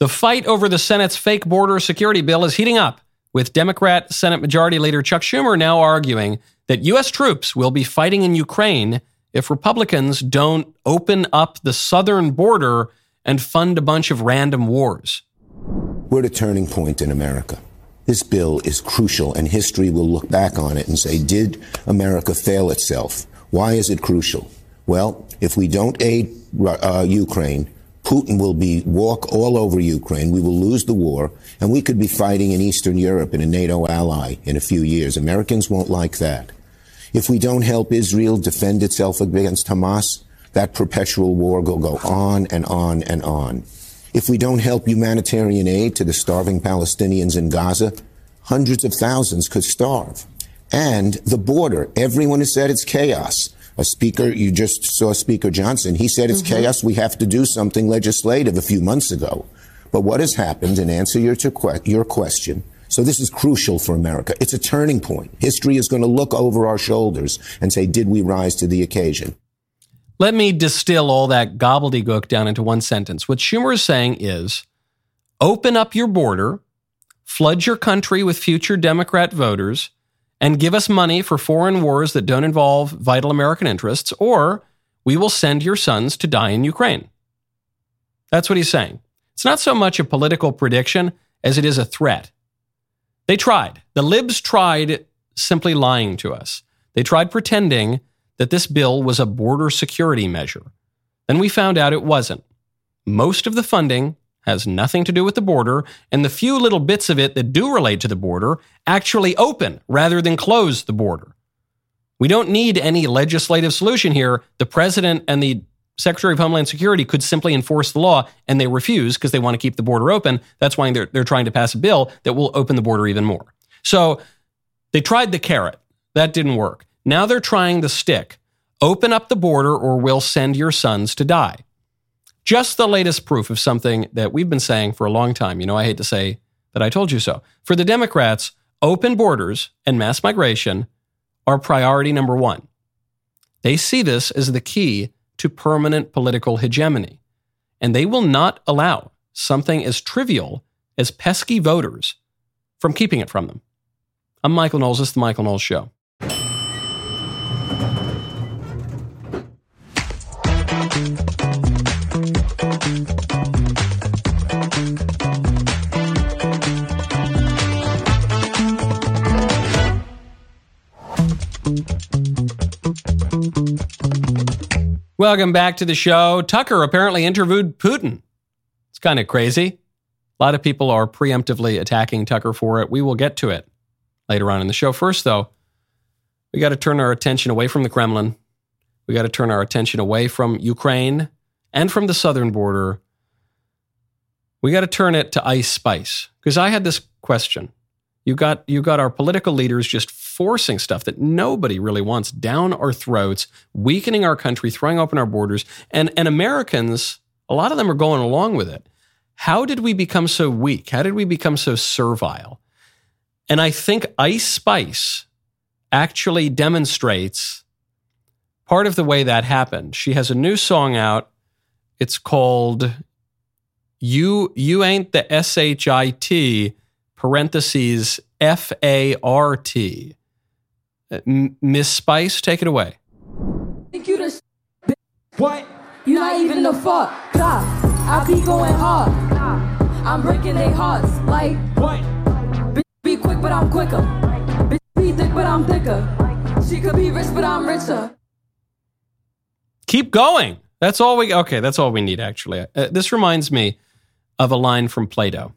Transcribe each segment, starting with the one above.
The fight over the Senate's fake border security bill is heating up, with Democrat Senate Majority Leader Chuck Schumer now arguing that U.S. troops will be fighting in Ukraine if Republicans don't open up the southern border and fund a bunch of random wars. We're at a turning point in America. This bill is crucial, and history will look back on it and say, did America fail itself? Why is it crucial? Well, if we don't aid uh, Ukraine, Putin will be walk all over Ukraine. We will lose the war, and we could be fighting in Eastern Europe in a NATO ally in a few years. Americans won't like that. If we don't help Israel defend itself against Hamas, that perpetual war will go on and on and on. If we don't help humanitarian aid to the starving Palestinians in Gaza, hundreds of thousands could starve. And the border, everyone has said it's chaos. A speaker, you just saw Speaker Johnson, he said it's mm-hmm. chaos. We have to do something legislative a few months ago. But what has happened, in answer your, to your question, so this is crucial for America. It's a turning point. History is going to look over our shoulders and say, did we rise to the occasion? Let me distill all that gobbledygook down into one sentence. What Schumer is saying is open up your border, flood your country with future Democrat voters, and give us money for foreign wars that don't involve vital American interests, or we will send your sons to die in Ukraine. That's what he's saying. It's not so much a political prediction as it is a threat. They tried. The libs tried simply lying to us. They tried pretending that this bill was a border security measure. Then we found out it wasn't. Most of the funding has nothing to do with the border, and the few little bits of it that do relate to the border actually open rather than close the border. We don't need any legislative solution here. The president and the Secretary of Homeland Security could simply enforce the law, and they refuse because they want to keep the border open. That's why they're, they're trying to pass a bill that will open the border even more. So they tried the carrot. That didn't work. Now they're trying the stick. Open up the border or we'll send your sons to die. Just the latest proof of something that we've been saying for a long time. You know, I hate to say that I told you so. For the Democrats, open borders and mass migration are priority number one. They see this as the key to permanent political hegemony, and they will not allow something as trivial as pesky voters from keeping it from them. I'm Michael Knowles. This is The Michael Knowles Show. Welcome back to the show. Tucker apparently interviewed Putin. It's kind of crazy. A lot of people are preemptively attacking Tucker for it. We will get to it later on in the show. First, though, we got to turn our attention away from the Kremlin. We got to turn our attention away from Ukraine and from the southern border. We got to turn it to Ice Spice because I had this question. You got you got our political leaders just forcing stuff that nobody really wants down our throats, weakening our country, throwing open our borders, and and Americans, a lot of them are going along with it. How did we become so weak? How did we become so servile? And I think Ice Spice actually demonstrates part of the way that happened. She has a new song out. It's called You You Ain't the S H I T parentheses F A R T. Miss Spice, take it away. Think you the what? You not even the fuck. I be going hard. I'm breaking their hearts like what? Be quick, but I'm quicker. Be thick, but I'm thicker. She could be rich, but I'm richer. Keep going. That's all we. Okay, that's all we need. Actually, uh, this reminds me of a line from Plato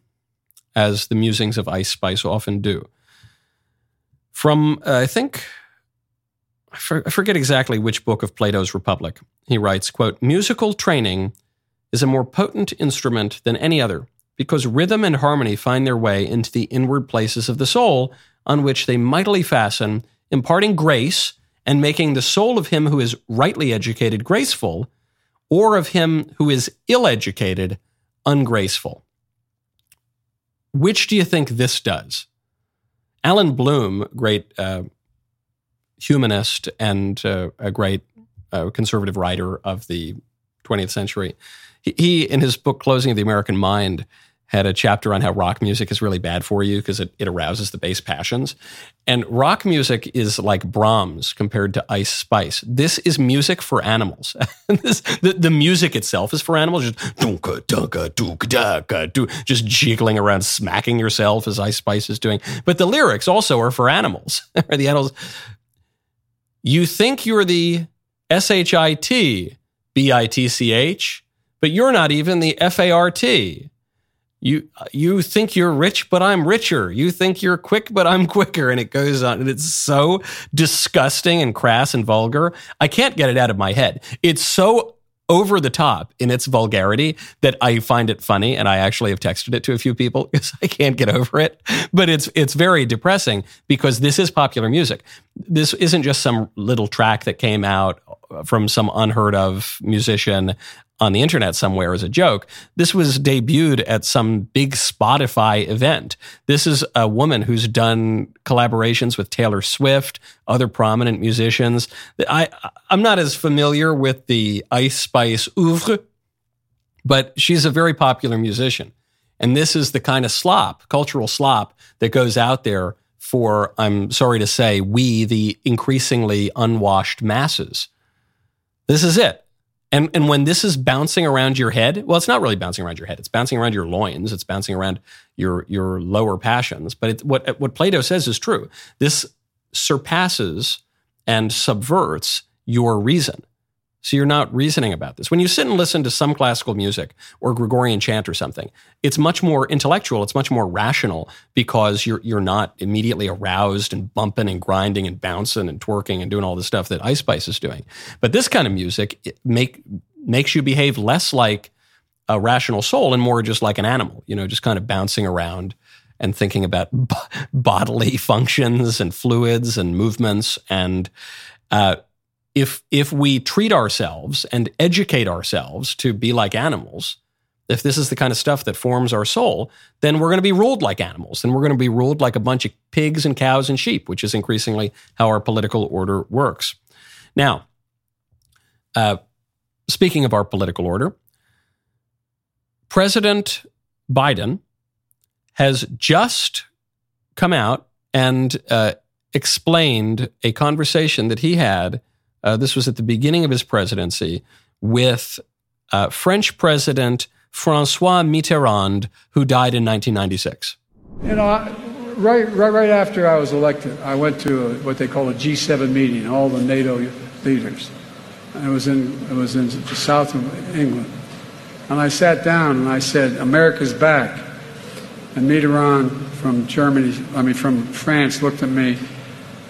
as the musings of Ice Spice often do. From, uh, I think, I, for, I forget exactly which book of Plato's Republic. He writes, quote, musical training is a more potent instrument than any other because rhythm and harmony find their way into the inward places of the soul on which they mightily fasten, imparting grace and making the soul of him who is rightly educated graceful, or of him who is ill educated ungraceful. Which do you think this does? Allan Bloom, great uh, humanist and uh, a great uh, conservative writer of the 20th century, he, in his book Closing of the American Mind, had a chapter on how rock music is really bad for you because it, it arouses the base passions. And rock music is like Brahms compared to Ice Spice. This is music for animals. this, the, the music itself is for animals, just dunka, dunka, dunka, dunka, just jiggling around, smacking yourself as Ice Spice is doing. But the lyrics also are for animals. the animals. You think you're the S H I T B I T C H, but you're not even the F A R T. You you think you're rich, but I'm richer. You think you're quick, but I'm quicker, and it goes on. And it's so disgusting and crass and vulgar. I can't get it out of my head. It's so over the top in its vulgarity that I find it funny, and I actually have texted it to a few people because I can't get over it. But it's it's very depressing because this is popular music. This isn't just some little track that came out from some unheard of musician on the internet somewhere as a joke. This was debuted at some big Spotify event. This is a woman who's done collaborations with Taylor Swift, other prominent musicians. I, I'm not as familiar with the Ice Spice oeuvre, but she's a very popular musician. And this is the kind of slop, cultural slop, that goes out there for, I'm sorry to say, we, the increasingly unwashed masses. This is it. And, and when this is bouncing around your head, well, it's not really bouncing around your head. It's bouncing around your loins. It's bouncing around your, your lower passions. But it, what, what Plato says is true. This surpasses and subverts your reason. So you're not reasoning about this. When you sit and listen to some classical music or Gregorian chant or something, it's much more intellectual. It's much more rational because you're you're not immediately aroused and bumping and grinding and bouncing and twerking and doing all the stuff that Ice Spice is doing. But this kind of music make makes you behave less like a rational soul and more just like an animal. You know, just kind of bouncing around and thinking about b- bodily functions and fluids and movements and uh, if if we treat ourselves and educate ourselves to be like animals, if this is the kind of stuff that forms our soul, then we're going to be ruled like animals. Then we're going to be ruled like a bunch of pigs and cows and sheep, which is increasingly how our political order works. Now, uh, speaking of our political order, President Biden has just come out and uh, explained a conversation that he had uh, this was at the beginning of his presidency with uh, French President Francois Mitterrand, who died in 1996. You know, right, right, right after I was elected, I went to a, what they call a G7 meeting, all the NATO leaders. it was in it was in the south of England, and I sat down and I said, "America's back." And Mitterrand from Germany, I mean from France, looked at me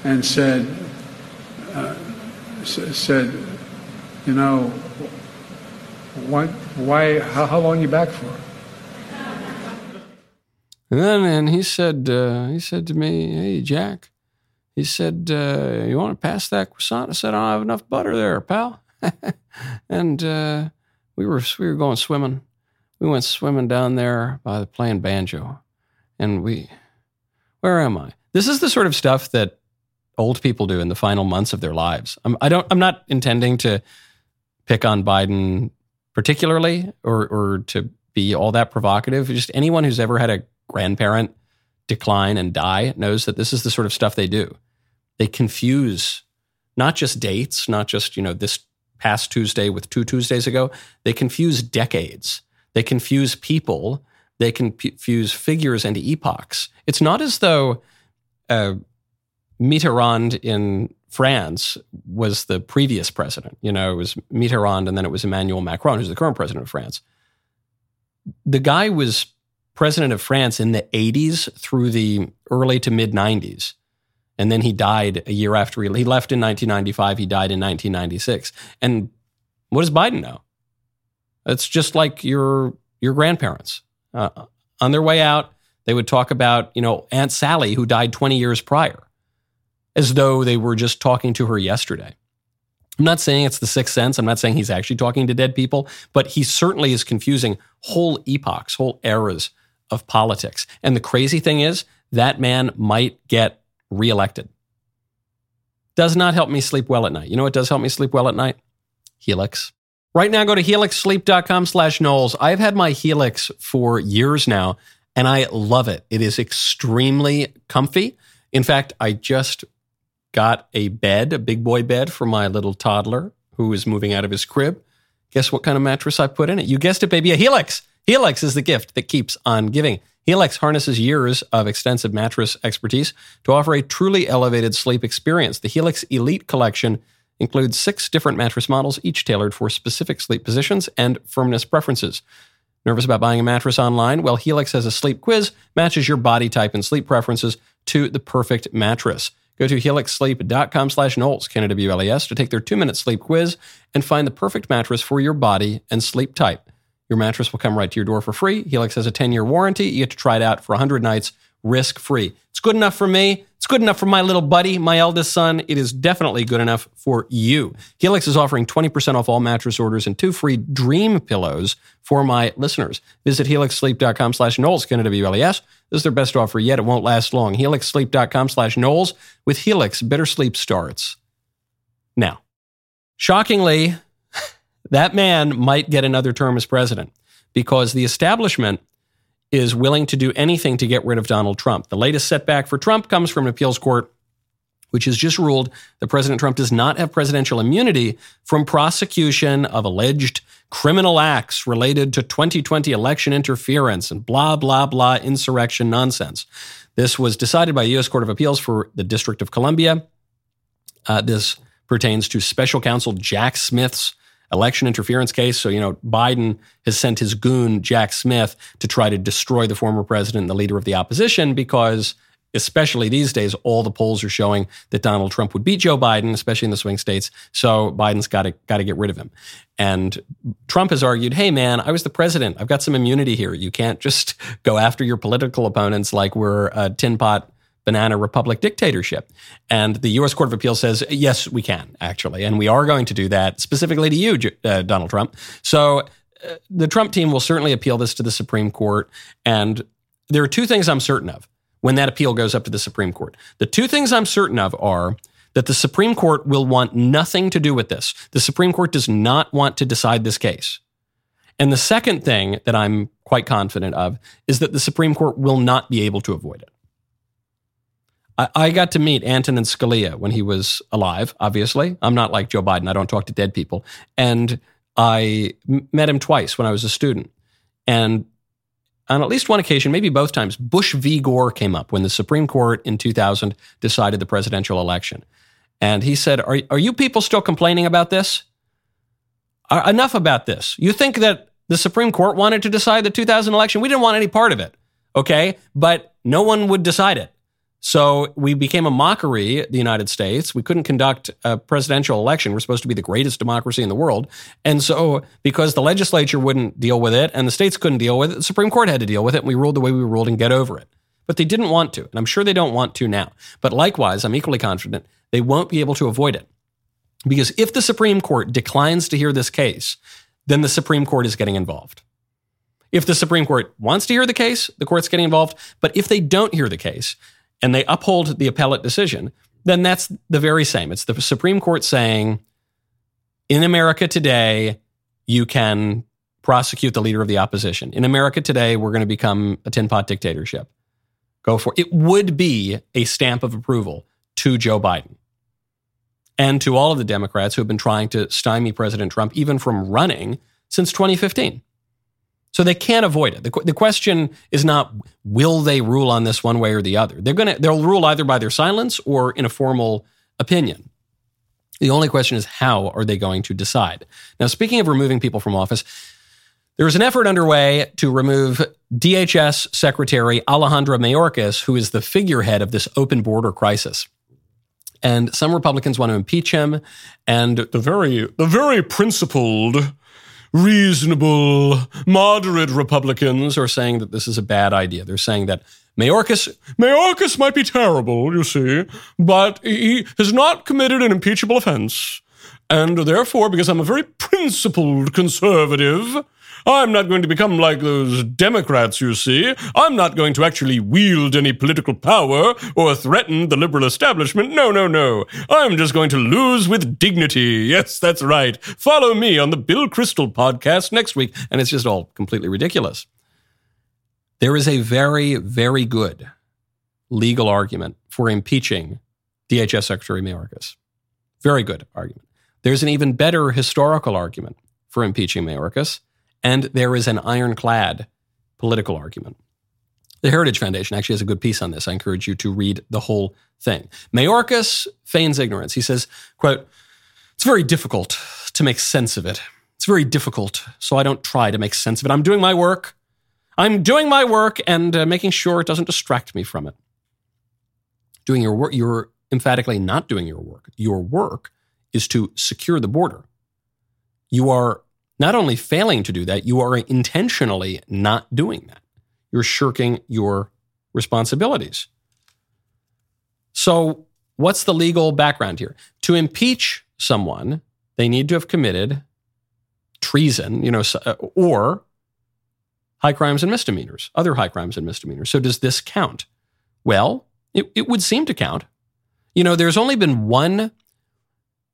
and said, uh, said, you know, why, why how, how long you back for? And then and he said, uh, he said to me, hey, Jack, he said, uh, you want to pass that croissant? I said, I don't have enough butter there, pal. and uh, we were we were going swimming. We went swimming down there by the playing banjo, and we, where am I? This is the sort of stuff that old people do in the final months of their lives. I'm, I don't. I'm not intending to pick on Biden particularly, or or to be all that provocative. Just anyone who's ever had a grandparent decline and die knows that this is the sort of stuff they do. They confuse not just dates, not just you know this past Tuesday with two Tuesdays ago. They confuse decades. They confuse people. They confuse figures and epochs. It's not as though. Uh, Mitterrand in France was the previous president. You know, it was Mitterrand and then it was Emmanuel Macron, who's the current president of France. The guy was president of France in the 80s through the early to mid 90s. And then he died a year after he, left in 1995. He died in 1996. And what does Biden know? It's just like your your grandparents. Uh, on their way out, they would talk about, you know, Aunt Sally who died 20 years prior as though they were just talking to her yesterday. I'm not saying it's the sixth sense. I'm not saying he's actually talking to dead people, but he certainly is confusing whole epochs, whole eras of politics. And the crazy thing is, that man might get reelected. Does not help me sleep well at night. You know what does help me sleep well at night? Helix. Right now, go to helixsleep.com slash Knowles. I've had my Helix for years now, and I love it. It is extremely comfy. In fact, I just got a bed, a big boy bed for my little toddler who is moving out of his crib. Guess what kind of mattress I put in it? You guessed it, baby, a Helix. Helix is the gift that keeps on giving. Helix harnesses years of extensive mattress expertise to offer a truly elevated sleep experience. The Helix Elite Collection includes six different mattress models, each tailored for specific sleep positions and firmness preferences. Nervous about buying a mattress online? Well, Helix has a sleep quiz, matches your body type and sleep preferences to the perfect mattress. Go to helixsleep.com slash Knowles, K-N-W-L-E-S, to take their two-minute sleep quiz and find the perfect mattress for your body and sleep type. Your mattress will come right to your door for free. Helix has a 10-year warranty. You get to try it out for 100 nights risk-free. It's good enough for me. It's good enough for my little buddy, my eldest son. It is definitely good enough for you. Helix is offering 20% off all mattress orders and two free dream pillows for my listeners. Visit helixsleep.com slash Knowles, K-N-W-L-E-S. This is their best offer yet. It won't last long. helixsleep.com slash Knowles. With Helix, better sleep starts. Now, shockingly, that man might get another term as president because the establishment is willing to do anything to get rid of Donald Trump. The latest setback for Trump comes from an appeals court which has just ruled that President Trump does not have presidential immunity from prosecution of alleged criminal acts related to 2020 election interference and blah, blah, blah insurrection nonsense. This was decided by the U.S. Court of Appeals for the District of Columbia. Uh, this pertains to special counsel Jack Smith's election interference case. So, you know, Biden has sent his goon, Jack Smith, to try to destroy the former president and the leader of the opposition because, especially these days, all the polls are showing that Donald Trump would beat Joe Biden, especially in the swing states. So Biden's got to got to get rid of him. And Trump has argued, "Hey, man, I was the president. I've got some immunity here. You can't just go after your political opponents like we're a tin pot." Banana republic dictatorship. And the U.S. Court of Appeals says, yes, we can, actually. And we are going to do that specifically to you, uh, Donald Trump. So uh, the Trump team will certainly appeal this to the Supreme Court. And there are two things I'm certain of when that appeal goes up to the Supreme Court. The two things I'm certain of are that the Supreme Court will want nothing to do with this. The Supreme Court does not want to decide this case. And the second thing that I'm quite confident of is that the Supreme Court will not be able to avoid it. I, got to meet Antonin Scalia when he was alive, obviously. I'm not like Joe Biden. I don't talk to dead people. And I met him twice when I was a student. And on at least one occasion, maybe both times, Bush v. Gore came up when the Supreme Court in 2000 decided the presidential election. And he said, Are, are you people still complaining about this? Uh, enough about this. You think that the Supreme Court wanted to decide the 2000 election? We didn't want any part of it. Okay. But no one would decide it. So we became a mockery, the United States. We couldn't conduct a presidential election. We're supposed to be the greatest democracy in the world. And so, because the legislature wouldn't deal with it and the states couldn't deal with it, the Supreme Court had to deal with it. And we ruled the way we ruled and get over it. But they didn't want to. And I'm sure they don't want to now. But likewise, I'm equally confident they won't be able to avoid it. Because if the Supreme Court declines to hear this case, then the Supreme Court is getting involved. If the Supreme Court wants to hear the case, the court's getting involved. But if they don't hear the case, and they uphold the appellate decision, then that's the very same. It's the Supreme Court saying, in America today, you can prosecute the leader of the opposition. In America today, we're going to become a tin pot dictatorship. Go for it. It would be a stamp of approval to Joe Biden and to all of the Democrats who have been trying to stymie President Trump, even from running since 2015. So they can't avoid it. The, the question is not will they rule on this one way or the other. They're going to they'll rule either by their silence or in a formal opinion. The only question is how are they going to decide? Now, speaking of removing people from office, there is an effort underway to remove DHS Secretary Alejandro Mayorkas, who is the figurehead of this open border crisis. And some Republicans want to impeach him, and the very the very principled reasonable, moderate Republicans are saying that this is a bad idea. They're saying that Mayorkas, Mayorkas might be terrible, you see, but he has not committed an impeachable offense. And therefore, because I'm a very principled conservative, I'm not going to become like those Democrats, you see. I'm not going to actually wield any political power or threaten the liberal establishment. No, no, no. I'm just going to lose with dignity. Yes, that's right. Follow me on the Bill Kristol podcast next week. And it's just all completely ridiculous. There is a very, very good legal argument for impeaching DHS Secretary Mayorkas. Very good argument. There's an even better historical argument for impeaching Mayorkas, and there is an ironclad political argument. The Heritage Foundation actually has a good piece on this. I encourage you to read the whole thing. Mayorkas feigns ignorance. He says, quote, it's very difficult to make sense of it. It's very difficult, so I don't try to make sense of it. I'm doing my work. I'm doing my work and uh, making sure it doesn't distract me from it. Doing your work, you're emphatically not doing your work. Your work is to secure the border. You are not only failing to do that, you are intentionally not doing that. You're shirking your responsibilities. So, what's the legal background here? To impeach someone, they need to have committed treason, you know, uh, or high crimes and misdemeanors, other high crimes and misdemeanors. So, does this count? Well, it, it would seem to count. You know, there's only been one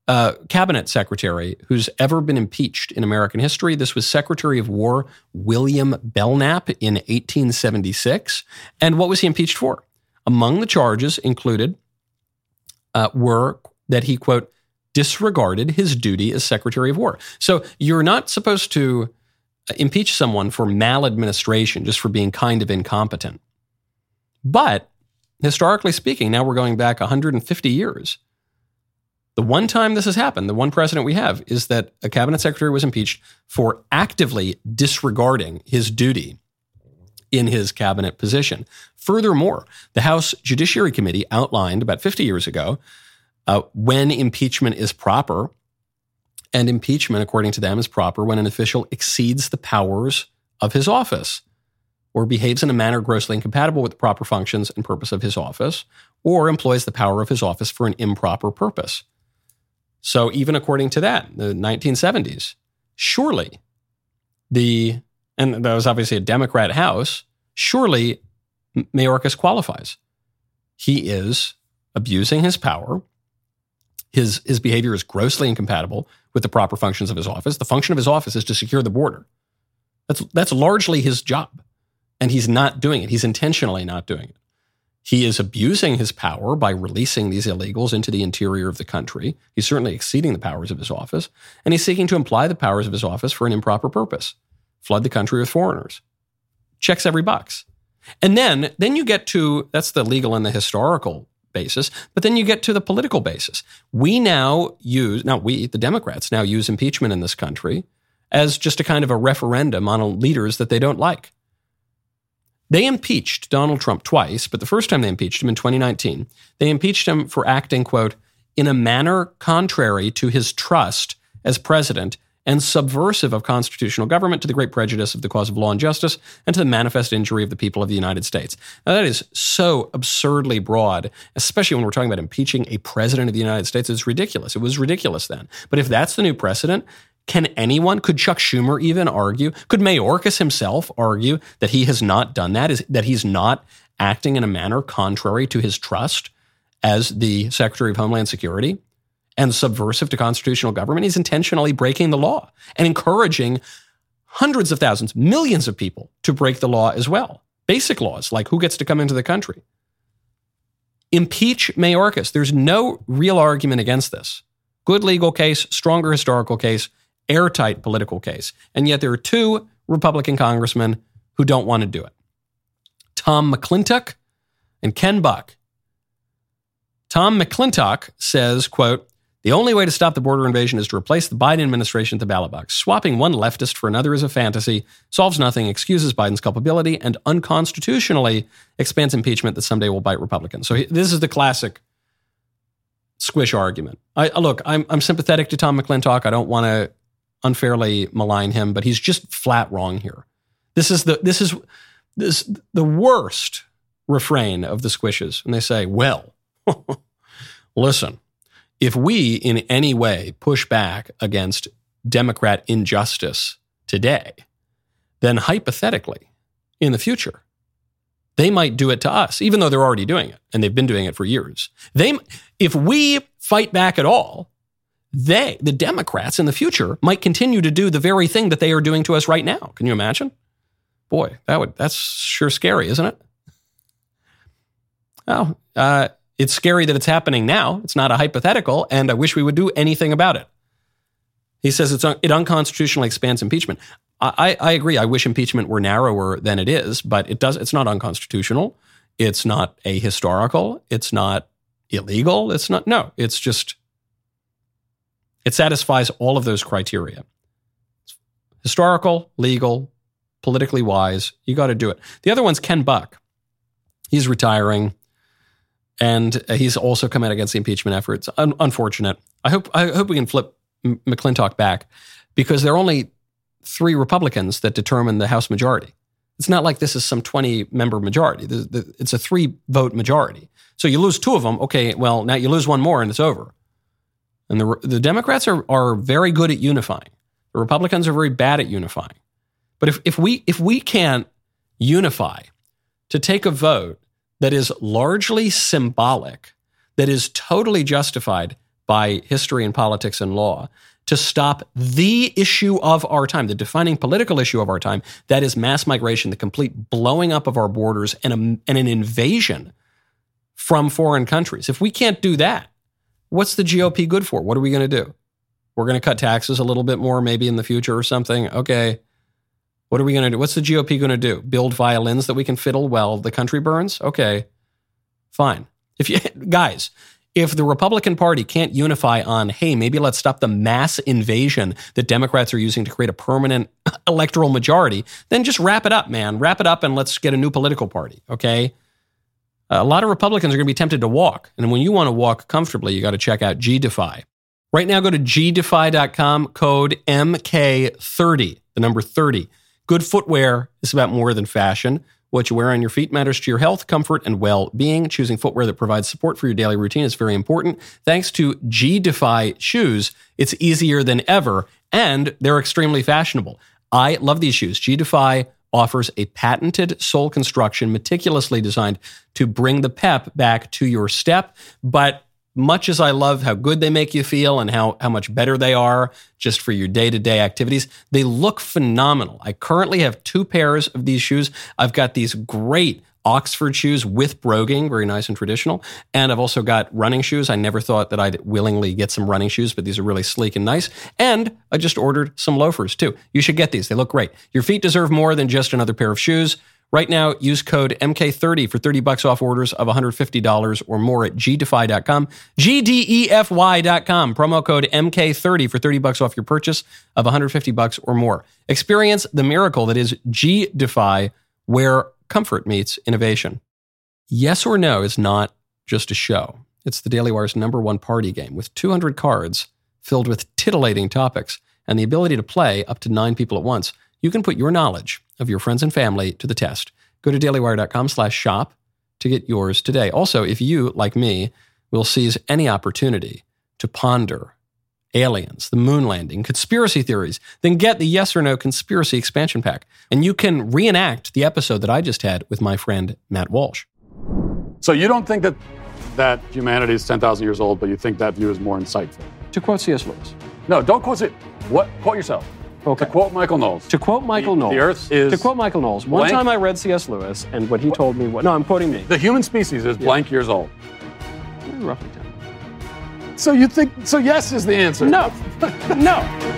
uh, cabinet secretary who's ever been impeached in American history. This was Secretary of War William Belknap in 1876. And what was he impeached for? Among the charges included uh, were that he, quote, disregarded his duty as Secretary of War. So you're not supposed to impeach someone for maladministration, just for being kind of incompetent. But historically speaking, now we're going back 150 years. The one time this has happened, the one precedent we have, is that a cabinet secretary was impeached for actively disregarding his duty in his cabinet position. Furthermore, the House Judiciary Committee outlined about 50 years ago uh, when impeachment is proper. And impeachment, according to them, is proper when an official exceeds the powers of his office or behaves in a manner grossly incompatible with the proper functions and purpose of his office, or employs the power of his office for an improper purpose. So even according to that, the 1970s, surely the, and that was obviously a Democrat House, surely Mayorkas qualifies. He is abusing his power. His, his behavior is grossly incompatible with the proper functions of his office. The function of his office is to secure the border. That's, that's largely his job. And he's not doing it. He's intentionally not doing it. He is abusing his power by releasing these illegals into the interior of the country. He's certainly exceeding the powers of his office, and he's seeking to imply the powers of his office for an improper purpose flood the country with foreigners. Checks every box. And then, then you get to that's the legal and the historical basis, but then you get to the political basis. We now use, now we, the Democrats, now use impeachment in this country as just a kind of a referendum on leaders that they don't like. They impeached Donald Trump twice, but the first time they impeached him in 2019, they impeached him for acting, quote, in a manner contrary to his trust as president and subversive of constitutional government to the great prejudice of the cause of law and justice and to the manifest injury of the people of the United States. Now, that is so absurdly broad, especially when we're talking about impeaching a president of the United States. It's ridiculous. It was ridiculous then. But if that's the new precedent, can anyone, could Chuck Schumer even argue, could Mayorkas himself argue that he has not done that, is that he's not acting in a manner contrary to his trust as the Secretary of Homeland Security and subversive to constitutional government? He's intentionally breaking the law and encouraging hundreds of thousands, millions of people to break the law as well. Basic laws like who gets to come into the country. Impeach Mayorkas. There's no real argument against this. Good legal case, stronger historical case airtight political case. And yet there are two Republican congressmen who don't want to do it Tom McClintock and Ken Buck. Tom McClintock says, quote, the only way to stop the border invasion is to replace the Biden administration at the ballot box. Swapping one leftist for another is a fantasy, solves nothing, excuses Biden's culpability, and unconstitutionally expands impeachment that someday will bite Republicans. So this is the classic squish argument. I, look, I'm, I'm sympathetic to Tom McClintock. I don't want to unfairly malign him, but he's just flat wrong here. This is the this is this the worst refrain of the squishes. And they say, well, listen, if we in any way push back against Democrat injustice today, then hypothetically, in the future, they might do it to us, even though they're already doing it and they've been doing it for years. They, if we fight back at all, they, the Democrats in the future, might continue to do the very thing that they are doing to us right now. Can you imagine? Boy, that would that's sure scary, isn't it? Oh, uh, it's scary that it's happening now. It's not a hypothetical, and I wish we would do anything about it. He says it's un- it unconstitutionally expands impeachment. I, I agree. I wish impeachment were narrower than it is, but it does. It's not unconstitutional. It's not ahistorical. It's not illegal. It's not. No. It's just. It satisfies all of those criteria. Historical, legal, politically wise. You got to do it. The other one's Ken Buck. He's retiring, and he's also come out against the impeachment efforts. Un- unfortunate. I hope. I hope we can flip M- McClintock back because there are only three Republicans that determine the House majority. It's not like this is some 20 member majority. It's a three vote majority. So you lose two of them. Okay, well, now you lose one more and it's over. And the, the Democrats are, are very good at unifying. The Republicans are very bad at unifying. But if, if, we, if we can't unify to take a vote that is largely symbolic, that is totally justified by history and politics and law, to stop the issue of our time, the defining political issue of our time, that is mass migration, the complete blowing up of our borders, and, a, and an invasion from foreign countries. If we can't do that, what's the GOP good for? What are we going to do? We're going to cut taxes a little bit more, maybe in the future or something. Okay. What are we going to do? What's the GOP going to do? Build violins that we can fiddle while the country burns? Okay. Fine. If you guys, if the Republican Party can't unify on, hey, maybe let's stop the mass invasion that Democrats are using to create a permanent electoral majority, then just wrap it up, man. Wrap it up and let's get a new political party, okay? Uh, a lot of Republicans are going to be tempted to walk. And when you want to walk comfortably, you got to check out GDefy. Right now, go to gdefy.com, code MK30, the number 30. Good footwear is about more than fashion. What you wear on your feet matters to your health, comfort, and well being. Choosing footwear that provides support for your daily routine is very important. Thanks to GDefy shoes, it's easier than ever, and they're extremely fashionable. I love these shoes. GDefy offers a patented sole construction meticulously designed to bring the pep back to your step, but much as I love how good they make you feel and how, how much better they are just for your day to day activities, they look phenomenal. I currently have two pairs of these shoes. I've got these great Oxford shoes with broguing, very nice and traditional. And I've also got running shoes. I never thought that I'd willingly get some running shoes, but these are really sleek and nice. And I just ordered some loafers too. You should get these. They look great. Your feet deserve more than just another pair of shoes. Right now, use code MK30 for 30 bucks off orders of $150 or more at gdefy.com. G-D-E-F-Y.com. Promo code MK30 for 30 bucks off your purchase of 150 bucks or more. Experience the miracle that is G-Defy, where comfort meets innovation. Yes or No is not just a show. It's the Daily Wire's number one party game with 200 cards filled with titillating topics and the ability to play up to nine people at once. You can put your knowledge of your friends and family to the test. Go to dailywire.com slash shop to get yours today. Also, if you, like me, will seize any opportunity to ponder aliens, the moon landing, conspiracy theories, then get the yes or no conspiracy expansion pack. And you can reenact the episode that I just had with my friend Matt Walsh. So you don't think that that humanity is 10,000 years old, but you think that view is more insightful? To quote C.S. Lewis. No, don't quote it. What? Quote yourself. Okay. To quote Michael Knowles. To quote Michael the, Knowles. The Earth is. To quote Michael Knowles. One blank. time I read C.S. Lewis, and what he told me. What, no, I'm quoting me. The human species is blank years old. Roughly 10. So you think? So yes is the answer. No. no.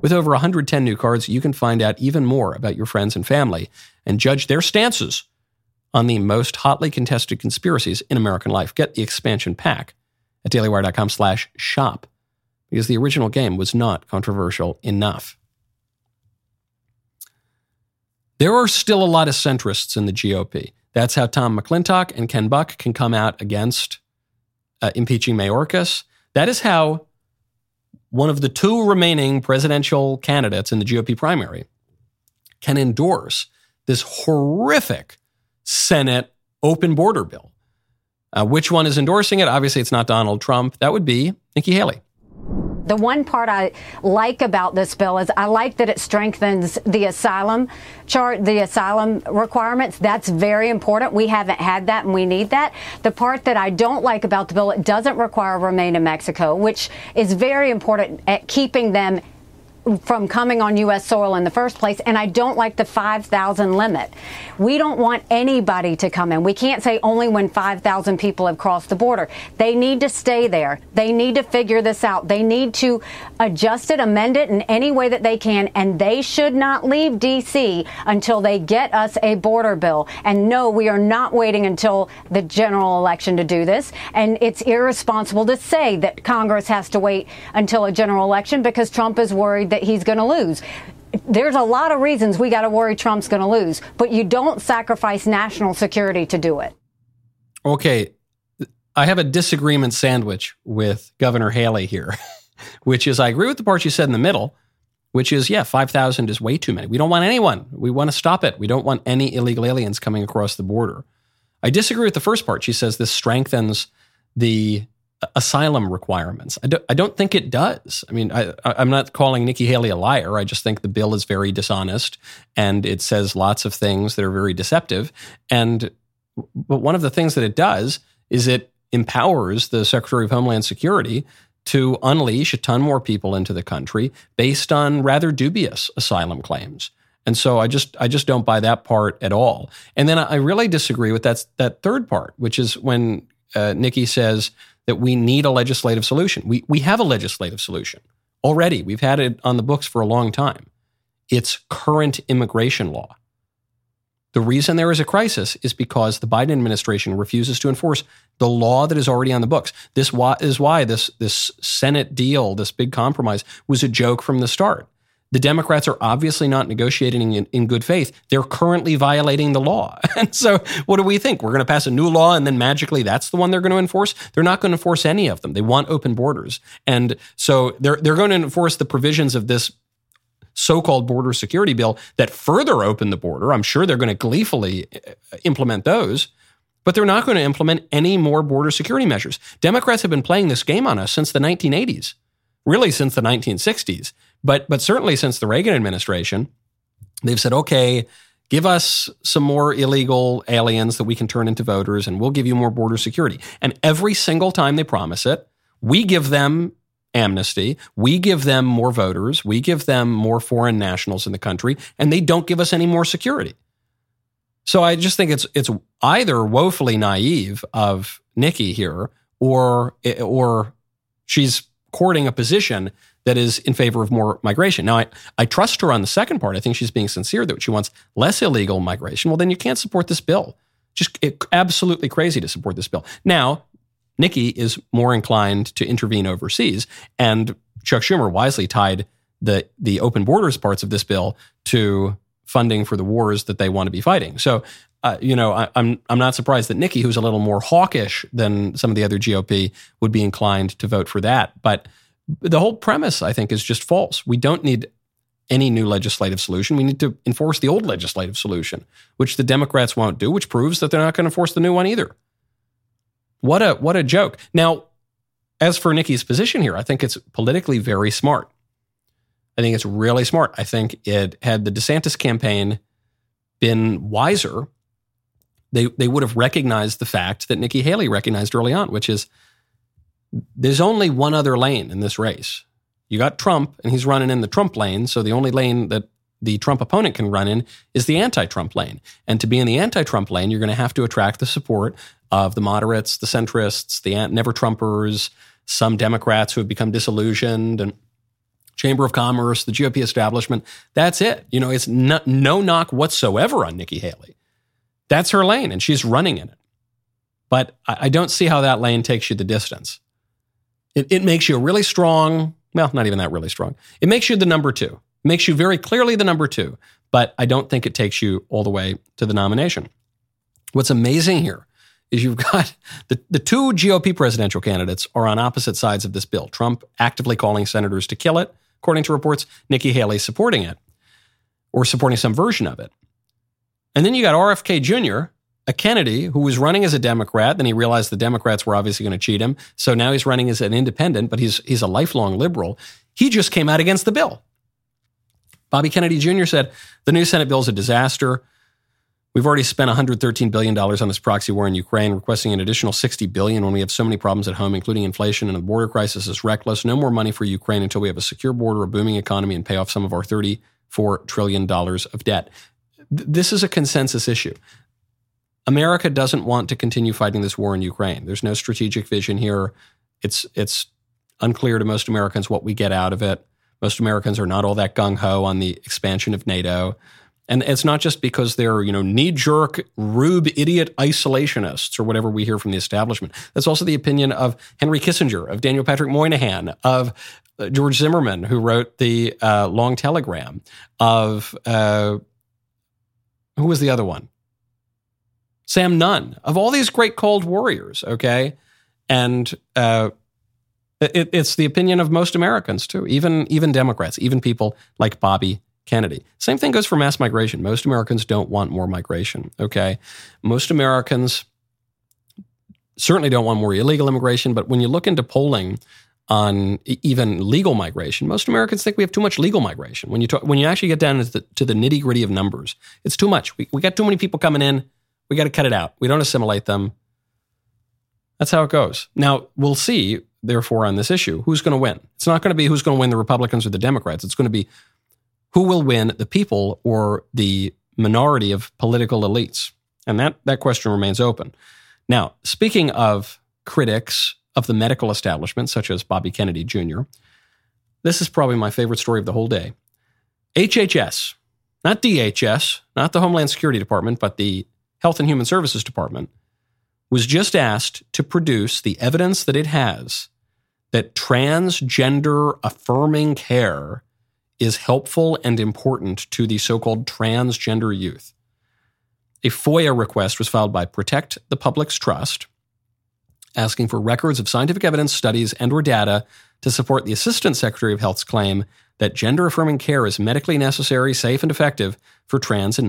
With over 110 new cards, you can find out even more about your friends and family and judge their stances on the most hotly contested conspiracies in American life. Get the expansion pack at dailywire.com slash shop because the original game was not controversial enough. There are still a lot of centrists in the GOP. That's how Tom McClintock and Ken Buck can come out against uh, impeaching Mayorkas. That is how one of the two remaining presidential candidates in the GOP primary can endorse this horrific Senate open border bill. Uh, which one is endorsing it? Obviously, it's not Donald Trump. That would be Nikki Haley. The one part I like about this bill is I like that it strengthens the asylum chart, the asylum requirements. That's very important. We haven't had that and we need that. The part that I don't like about the bill, it doesn't require remain in Mexico, which is very important at keeping them from coming on U.S. soil in the first place, and I don't like the 5,000 limit. We don't want anybody to come in. We can't say only when 5,000 people have crossed the border. They need to stay there. They need to figure this out. They need to adjust it, amend it in any way that they can, and they should not leave D.C. until they get us a border bill. And no, we are not waiting until the general election to do this. And it's irresponsible to say that Congress has to wait until a general election because Trump is worried that that he's going to lose there's a lot of reasons we got to worry Trump's going to lose, but you don't sacrifice national security to do it. Okay. I have a disagreement sandwich with Governor Haley here, which is I agree with the part you said in the middle, which is, yeah, 5,000 is way too many. We don't want anyone. We want to stop it. We don't want any illegal aliens coming across the border. I disagree with the first part. She says this strengthens the asylum requirements. I don't, I don't think it does. I mean, I, I'm not calling Nikki Haley a liar. I just think the bill is very dishonest and it says lots of things that are very deceptive. And but one of the things that it does is it empowers the Secretary of Homeland Security to unleash a ton more people into the country based on rather dubious asylum claims. And so I just I just don't buy that part at all. And then I really disagree with that that third part, which is when uh, Nikki says that we need a legislative solution. We, we have a legislative solution already. We've had it on the books for a long time. It's current immigration law. The reason there is a crisis is because the Biden administration refuses to enforce the law that is already on the books. This is why this, this Senate deal, this big compromise, was a joke from the start. The Democrats are obviously not negotiating in, in, good faith. They're currently violating the law. And so, what do we think? We're going to pass a new law and then magically that's the one they're going to enforce? They're not going to enforce any of them. They want open borders. And so, they're, they're going to enforce the provisions of this so called border security bill that further open the border. I'm sure they're going to gleefully uh, implement those. But they're not going to implement any more border security measures. Democrats have been playing this game on us since the 1980s, really since the 1960s. But but certainly since the Reagan administration, they've said, okay, give us some more illegal aliens that we can turn into voters, and we'll give you more border security. And every single time they promise it, we give them amnesty, we give them more voters, we give them more foreign nationals in the country, and they don't give us any more security. So I just think it's it's either woefully naive of Nikki here, or or she's courting a position that is in favor of more migration. Now, I, I trust her on the second part. I think she's being sincere that she wants less illegal migration. Well, then you can't support this bill. Just it, absolutely crazy to support this bill. Now, Nikki is more inclined to intervene overseas, and Chuck Schumer wisely tied the the open borders parts of this bill to funding for the wars that they want to be fighting. So, uh, you know, I, I'm, I'm not surprised that Nikki, who's a little more hawkish than some of the other GOP, would be inclined to vote for that. But the whole premise, I think, is just false. We don't need any new legislative solution. We need to enforce the old legislative solution, which the Democrats won't do, which proves that they're not going to enforce the new one either. What a what a joke. Now, as for Nikki's position here, I think it's politically very smart. I think it's really smart. I think it had the DeSantis campaign been wiser, they they would have recognized the fact that Nikki Haley recognized early on, which is there's only one other lane in this race. You got Trump, and he's running in the Trump lane. So the only lane that the Trump opponent can run in is the anti Trump lane. And to be in the anti Trump lane, you're going to have to attract the support of the moderates, the centrists, the never Trumpers, some Democrats who have become disillusioned, and Chamber of Commerce, the GOP establishment. That's it. You know, it's no, no knock whatsoever on Nikki Haley. That's her lane, and she's running in it. But I don't see how that lane takes you the distance. It, it makes you a really strong, well, not even that really strong. It makes you the number two. It makes you very clearly the number two, but I don't think it takes you all the way to the nomination. What's amazing here is you've got the, the two GOP presidential candidates are on opposite sides of this bill. Trump actively calling senators to kill it, according to reports, Nikki Haley supporting it or supporting some version of it. And then you got RFK Jr., a Kennedy who was running as a Democrat. Then he realized the Democrats were obviously going to cheat him. So now he's running as an independent, but he's, he's a lifelong liberal. He just came out against the bill. Bobby Kennedy Jr. said the new Senate bill is a disaster. We've already spent $113 billion on this proxy war in Ukraine, requesting an additional 60 billion when we have so many problems at home, including inflation and the border crisis is reckless. No more money for Ukraine until we have a secure border, a booming economy, and pay off some of our $34 trillion of debt. This is a consensus issue. America doesn't want to continue fighting this war in Ukraine. There's no strategic vision here. It's, it's unclear to most Americans what we get out of it. Most Americans are not all that gung ho on the expansion of NATO. And it's not just because they're, you know, knee jerk, rube, idiot isolationists or whatever we hear from the establishment. That's also the opinion of Henry Kissinger, of Daniel Patrick Moynihan, of uh, George Zimmerman, who wrote the uh, Long Telegram, of uh, who was the other one? Sam Nunn, of all these great Cold Warriors, okay? And uh, it, it's the opinion of most Americans too, even even Democrats, even people like Bobby Kennedy. Same thing goes for mass migration. Most Americans don't want more migration. Okay, most Americans certainly don't want more illegal immigration. But when you look into polling on even legal migration, most Americans think we have too much legal migration. When you talk, when you actually get down to the, the nitty gritty of numbers, it's too much. We, we got too many people coming in. We got to cut it out. We don't assimilate them. That's how it goes. Now we'll see therefore, on this issue. Who's going to win? It's not going to be who's going to win the Republicans or the Democrats. It's going to be who will win the people or the minority of political elites. And that, that question remains open. Now, speaking of critics of the medical establishment, such as Bobby Kennedy Jr., this is probably my favorite story of the whole day. HHS, not DHS, not the Homeland Security Department, but the Health and Human Services Department, was just asked to produce the evidence that it has that transgender affirming care is helpful and important to the so called transgender youth. A FOIA request was filed by Protect the Public's Trust, asking for records of scientific evidence, studies, and or data to support the Assistant Secretary of Health's claim that gender affirming care is medically necessary, safe, and effective for trans and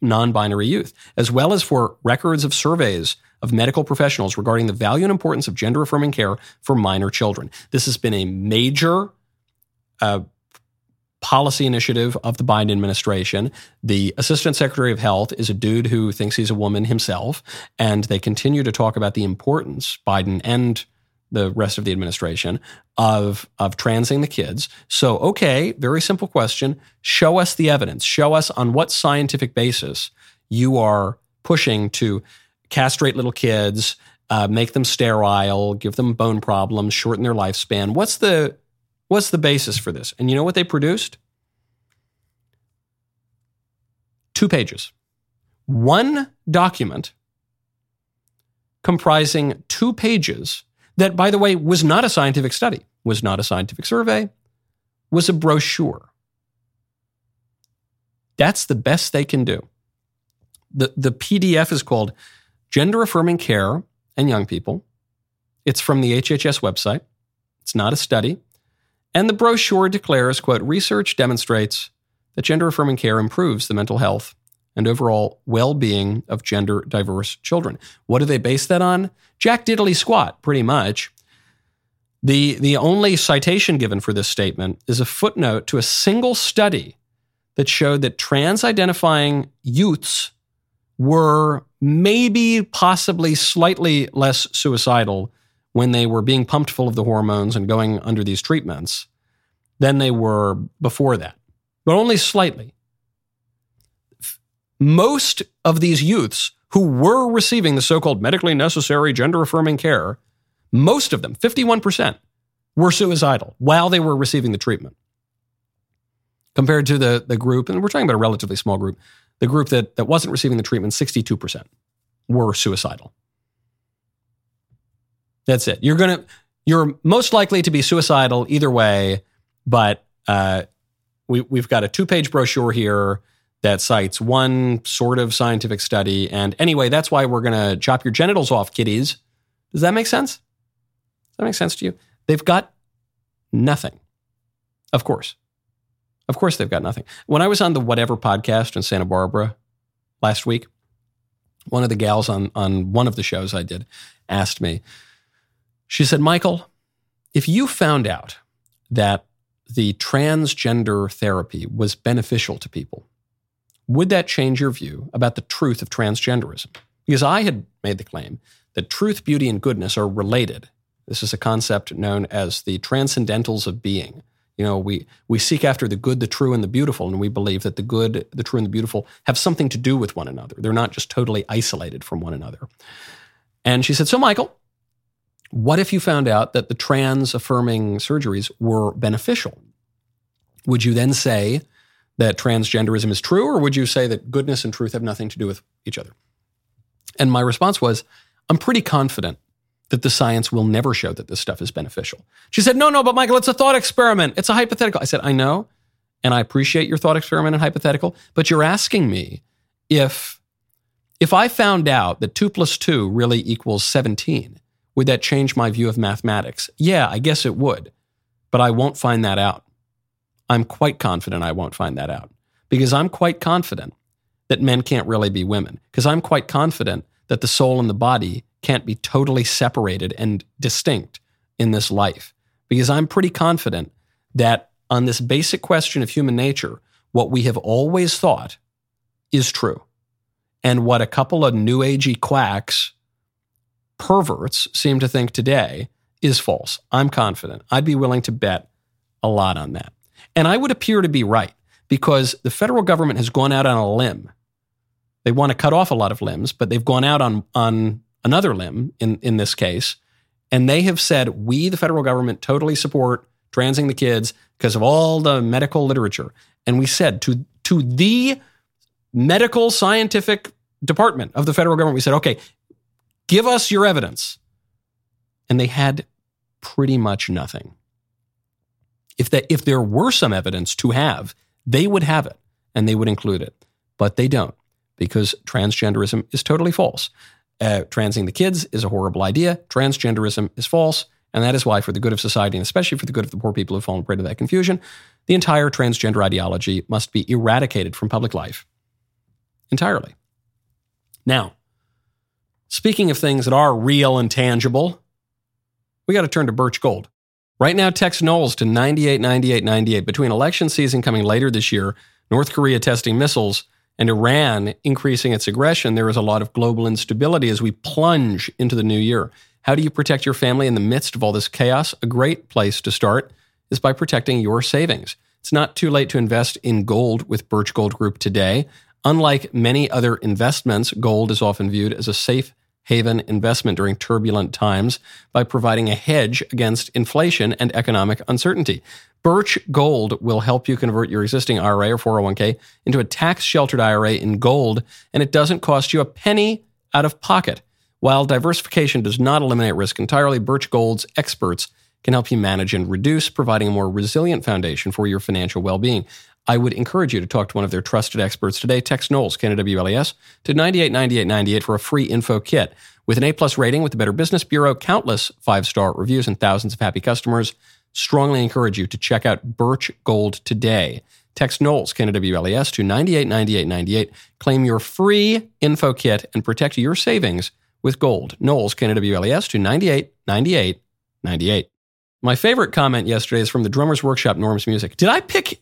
non binary youth, as well as for records of surveys of medical professionals regarding the value and importance of gender affirming care for minor children. This has been a major uh, policy initiative of the Biden administration. The Assistant Secretary of Health is a dude who thinks he's a woman himself, and they continue to talk about the importance, Biden and the rest of the administration of of transing the kids. So, okay, very simple question. Show us the evidence. Show us on what scientific basis you are pushing to castrate little kids, uh, make them sterile, give them bone problems, shorten their lifespan. What's the what's the basis for this? And you know what they produced? Two pages. One document comprising two pages that, by the way, was not a scientific study, was not a scientific survey, was a brochure. That's the best they can do. The, the PDF is called Gender Affirming Care and Young People. It's from the HHS website. It's not a study. And the brochure declares, quote, research demonstrates that gender affirming care improves the mental health and overall well being of gender diverse children. What do they base that on? Jack Diddley Squat, pretty much. The, the only citation given for this statement is a footnote to a single study that showed that trans identifying youths were maybe possibly slightly less suicidal when they were being pumped full of the hormones and going under these treatments than they were before that, but only slightly most of these youths who were receiving the so called medically necessary gender affirming care, most of them, 51%, were suicidal while they were receiving the treatment. Compared to the, the group, and we're talking about a relatively small group, the group that, that wasn't receiving the treatment, 62% were suicidal. That's it. You're to, you're most likely to be suicidal either way, but uh, we, we've got a two page brochure here that cites one sort of scientific study. And anyway, that's why we're going to chop your genitals off, kiddies. Does that make sense? Does that make sense to you? They've got nothing. Of course. Of course, they've got nothing. When I was on the Whatever podcast in Santa Barbara, last week. One of the gals on, on one of the shows I did asked me, she said, Michael, if you found out that the transgender therapy was beneficial to people, would that change your view about the truth of transgenderism? Because I had made the claim that truth, beauty, and goodness are related. This is a concept known as the transcendentals of being. You know, we, we seek after the good, the true, and the beautiful, and we believe that the good, the true, and the beautiful have something to do with one another. They're not just totally isolated from one another. And she said, So, Michael, what if you found out that the trans affirming surgeries were beneficial? Would you then say that transgenderism is true, or would you say that goodness and truth have nothing to do with each other? And my response was, I'm pretty confident that the science will never show that this stuff is beneficial. She said, No, no, but Michael, it's a thought experiment. It's a hypothetical. I said, I know, and I appreciate your thought experiment and hypothetical, but you're asking me if if I found out that 2 plus 2 really equals 17, would that change my view of mathematics? Yeah, I guess it would, but I won't find that out. I'm quite confident I won't find that out because I'm quite confident that men can't really be women because I'm quite confident that the soul and the body can't be totally separated and distinct in this life because I'm pretty confident that on this basic question of human nature, what we have always thought is true. And what a couple of new agey quacks, perverts seem to think today is false. I'm confident. I'd be willing to bet a lot on that. And I would appear to be right because the federal government has gone out on a limb. They want to cut off a lot of limbs, but they've gone out on, on another limb in, in this case. And they have said, we, the federal government, totally support transing the kids because of all the medical literature. And we said to, to the medical scientific department of the federal government, we said, okay, give us your evidence. And they had pretty much nothing. If, that, if there were some evidence to have, they would have it and they would include it. But they don't because transgenderism is totally false. Uh, transing the kids is a horrible idea. Transgenderism is false. And that is why, for the good of society, and especially for the good of the poor people who fall prey to that confusion, the entire transgender ideology must be eradicated from public life entirely. Now, speaking of things that are real and tangible, we got to turn to Birch Gold. Right now, text Knowles to 98, 98, 98. Between election season coming later this year, North Korea testing missiles, and Iran increasing its aggression, there is a lot of global instability as we plunge into the new year. How do you protect your family in the midst of all this chaos? A great place to start is by protecting your savings. It's not too late to invest in gold with Birch Gold Group today. Unlike many other investments, gold is often viewed as a safe haven investment during turbulent times by providing a hedge against inflation and economic uncertainty. Birch Gold will help you convert your existing IRA or 401k into a tax sheltered IRA in gold, and it doesn't cost you a penny out of pocket. While diversification does not eliminate risk entirely, Birch Gold's experts can help you manage and reduce, providing a more resilient foundation for your financial well being. I would encourage you to talk to one of their trusted experts today. Text Knowles, K-N-O-W-L-E-S, to 989898 for a free info kit. With an A plus rating with the Better Business Bureau, countless five star reviews, and thousands of happy customers, strongly encourage you to check out Birch Gold today. Text Knowles, K-N-O-W-L-E-S, to 989898. Claim your free info kit and protect your savings with gold. Knowles, K-N-O-W-L-E-S, to 989898. My favorite comment yesterday is from the Drummers Workshop Norms Music. Did I pick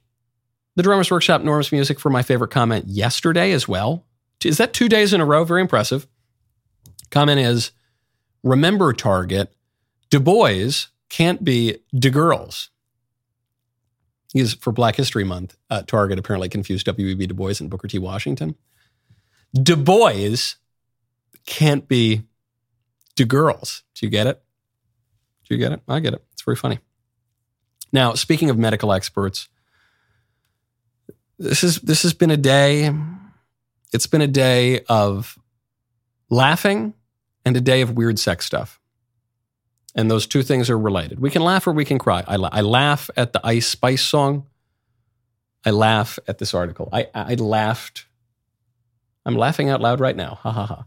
the Drummers Workshop Norms Music for my favorite comment yesterday as well. Is that two days in a row? Very impressive. Comment is remember Target, Du Bois can't be De Girls. He's for Black History Month. Uh, Target apparently confused W.E.B. Du Bois and Booker T. Washington. Du Bois can't be De Girls. Do you get it? Do you get it? I get it. It's very funny. Now, speaking of medical experts, this is this has been a day it's been a day of laughing and a day of weird sex stuff. And those two things are related. We can laugh or we can cry. I, I laugh at the Ice Spice song. I laugh at this article. I, I laughed. I'm laughing out loud right now. Ha ha ha.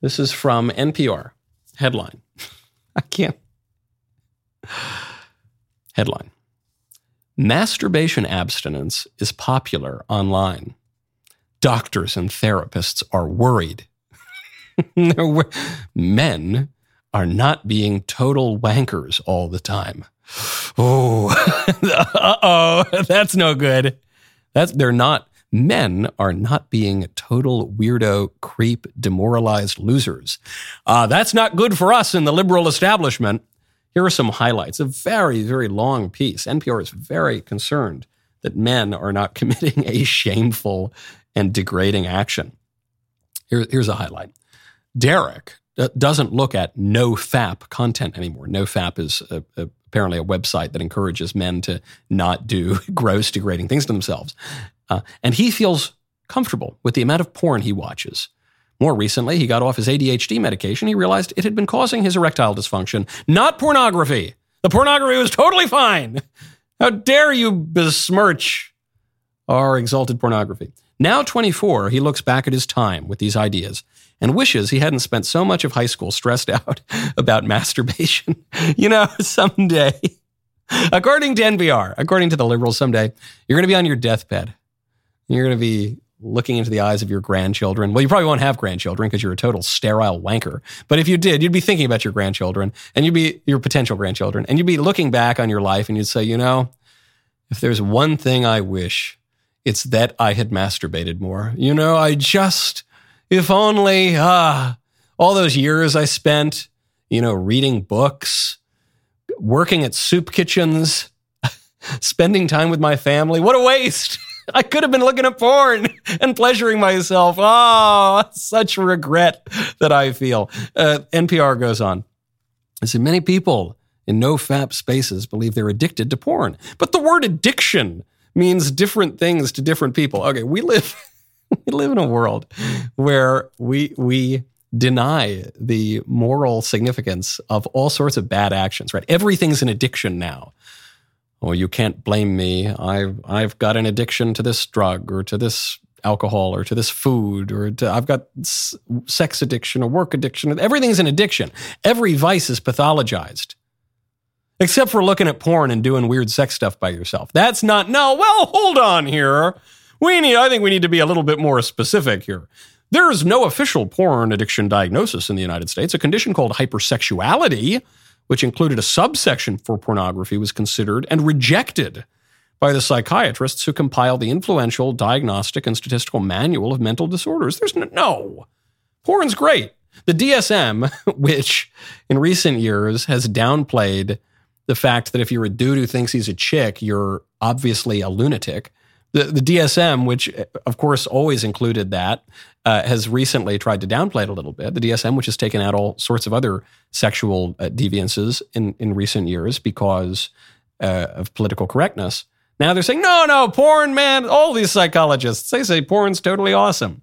This is from NPR headline. I can't. Headline Masturbation abstinence is popular online. doctors and therapists are worried. Men are not being total wankers all the time. Oh, oh, that's no good. That's they're not. Men are not being total weirdo, creep, demoralized losers. Uh, that's not good for us in the liberal establishment. Here are some highlights. A very, very long piece. NPR is very concerned that men are not committing a shameful and degrading action. Here, here's a highlight. Derek uh, doesn't look at NoFap content anymore. NoFap is a, a, apparently a website that encourages men to not do gross, degrading things to themselves. Uh, and he feels comfortable with the amount of porn he watches. More recently, he got off his ADHD medication. He realized it had been causing his erectile dysfunction, not pornography. The pornography was totally fine. How dare you besmirch our exalted pornography? Now 24, he looks back at his time with these ideas and wishes he hadn't spent so much of high school stressed out about masturbation. you know, someday, according to NPR, according to the liberals, someday you're going to be on your deathbed. You're going to be looking into the eyes of your grandchildren. Well, you probably won't have grandchildren because you're a total sterile wanker. But if you did, you'd be thinking about your grandchildren and you'd be your potential grandchildren and you'd be looking back on your life and you'd say, you know, if there's one thing I wish, it's that I had masturbated more. You know, I just, if only, ah, all those years I spent, you know, reading books, working at soup kitchens, spending time with my family. What a waste. I could have been looking at porn and pleasuring myself. Oh, such regret that I feel. Uh, NPR goes on. I said, many people in NoFap spaces believe they're addicted to porn. But the word addiction means different things to different people. Okay, we live we live in a world where we we deny the moral significance of all sorts of bad actions, right? Everything's an addiction now oh, you can't blame me. I've, I've got an addiction to this drug or to this alcohol or to this food or to, I've got sex addiction or work addiction. Everything's an addiction. Every vice is pathologized. Except for looking at porn and doing weird sex stuff by yourself. That's not, no, well, hold on here. We need, I think we need to be a little bit more specific here. There is no official porn addiction diagnosis in the United States. A condition called hypersexuality which included a subsection for pornography, was considered and rejected by the psychiatrists who compiled the influential Diagnostic and Statistical Manual of Mental Disorders. There's no, no. Porn's great. The DSM, which in recent years has downplayed the fact that if you're a dude who thinks he's a chick, you're obviously a lunatic. The, the DSM, which eh, of course always included that, uh, has recently tried to downplay it a little bit. The DSM, which has taken out all sorts of other sexual uh, deviances in, in recent years because uh, of political correctness. Now they're saying, no, no, porn, man. All these psychologists, they say porn's totally awesome.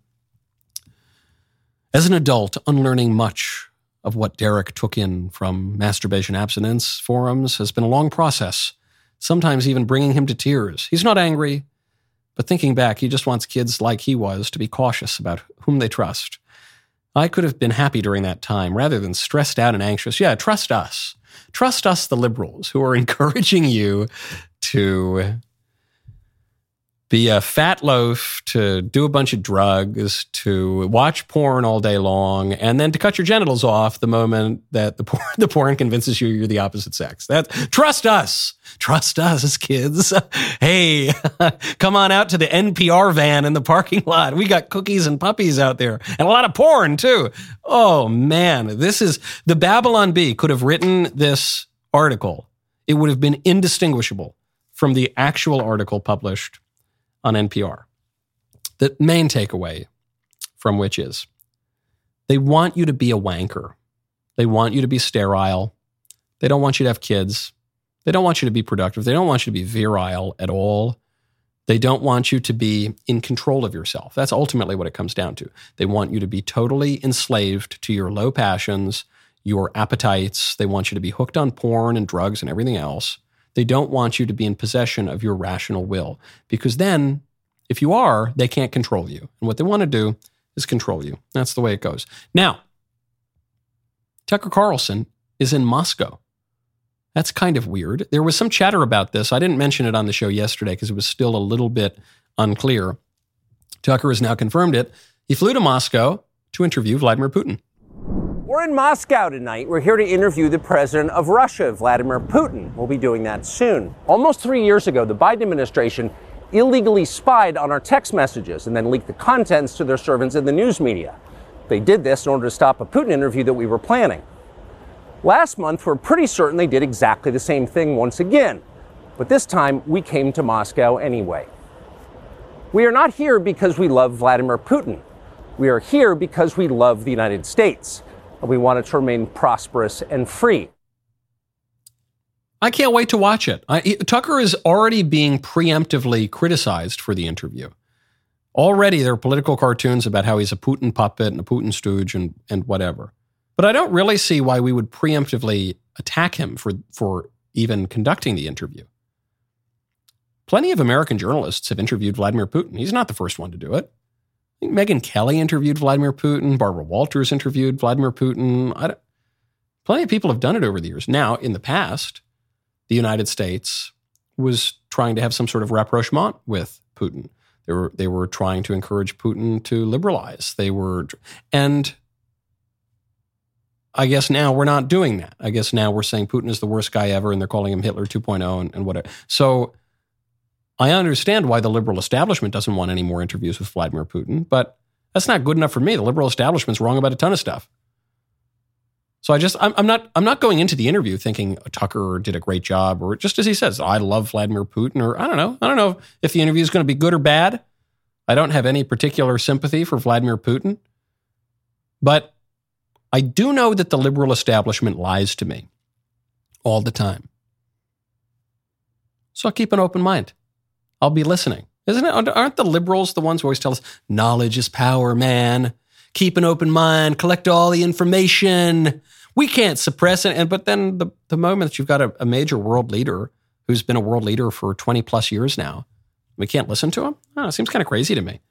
As an adult, unlearning much of what Derek took in from masturbation abstinence forums has been a long process, sometimes even bringing him to tears. He's not angry. But thinking back, he just wants kids like he was to be cautious about whom they trust. I could have been happy during that time rather than stressed out and anxious. Yeah, trust us. Trust us, the liberals, who are encouraging you to be a fat loaf, to do a bunch of drugs, to watch porn all day long, and then to cut your genitals off the moment that the porn, the porn convinces you you're the opposite sex. That trust us, trust us, kids. hey, come on out to the NPR van in the parking lot. We got cookies and puppies out there, and a lot of porn too. Oh man, this is the Babylon Bee could have written this article. It would have been indistinguishable from the actual article published on NPR. The main takeaway from which is they want you to be a wanker. They want you to be sterile. They don't want you to have kids. They don't want you to be productive. They don't want you to be virile at all. They don't want you to be in control of yourself. That's ultimately what it comes down to. They want you to be totally enslaved to your low passions, your appetites. They want you to be hooked on porn and drugs and everything else. They don't want you to be in possession of your rational will because then, if you are, they can't control you. And what they want to do is control you. That's the way it goes. Now, Tucker Carlson is in Moscow. That's kind of weird. There was some chatter about this. I didn't mention it on the show yesterday because it was still a little bit unclear. Tucker has now confirmed it. He flew to Moscow to interview Vladimir Putin. We're in Moscow tonight. We're here to interview the president of Russia, Vladimir Putin. We'll be doing that soon. Almost three years ago, the Biden administration illegally spied on our text messages and then leaked the contents to their servants in the news media. They did this in order to stop a Putin interview that we were planning. Last month, we're pretty certain they did exactly the same thing once again, but this time we came to Moscow anyway. We are not here because we love Vladimir Putin. We are here because we love the United States we want it to remain prosperous and free. I can't wait to watch it. I, Tucker is already being preemptively criticized for the interview. Already there are political cartoons about how he's a Putin puppet and a Putin stooge and, and whatever. But I don't really see why we would preemptively attack him for, for even conducting the interview. Plenty of American journalists have interviewed Vladimir Putin. He's not the first one to do it. Megyn Kelly interviewed Vladimir Putin. Barbara Walters interviewed Vladimir Putin. plenty of people have done it over the years. Now, in the past, the United States was trying to have some sort of rapprochement with Putin. They were they were trying to encourage Putin to liberalize. They were, and I guess now we're not doing that. I guess now we're saying Putin is the worst guy ever, and they're calling him Hitler 2.0 and, and whatever. So I understand why the liberal establishment doesn't want any more interviews with Vladimir Putin, but that's not good enough for me. The liberal establishment's wrong about a ton of stuff. So I just I'm, I'm, not I'm not going into the interview thinking Tucker did a great job or just as he says I love Vladimir Putin or I don't know I don't know if the interview is going to be good or bad. I don't have any particular sympathy for Vladimir Putin, but I do know that the liberal establishment lies to me all the time. So I'll keep an open mind. I'll be listening. Isn't it? Aren't the liberals the ones who always tell us knowledge is power, man? Keep an open mind, collect all the information. We can't suppress it. And but then the, the moment that you've got a, a major world leader who's been a world leader for 20 plus years now, we can't listen to him? Oh, it seems kind of crazy to me.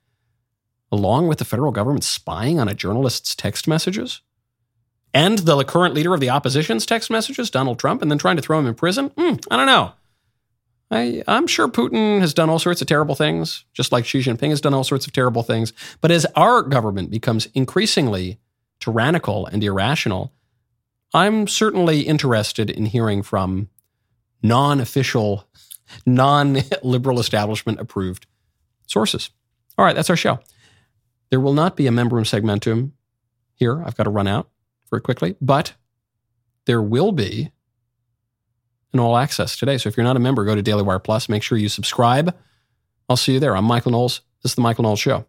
Along with the federal government spying on a journalist's text messages and the current leader of the opposition's text messages, Donald Trump, and then trying to throw him in prison? Mm, I don't know. I, am sure Putin has done all sorts of terrible things, just like Xi Jinping has done all sorts of terrible things. But as our government becomes increasingly tyrannical and irrational, I'm certainly interested in hearing from non official, non liberal establishment approved sources. All right, that's our show. There will not be a membrum segmentum here. I've got to run out very quickly, but there will be and all access today. So if you're not a member, go to Daily Wire Plus. Make sure you subscribe. I'll see you there. I'm Michael Knowles. This is The Michael Knowles Show.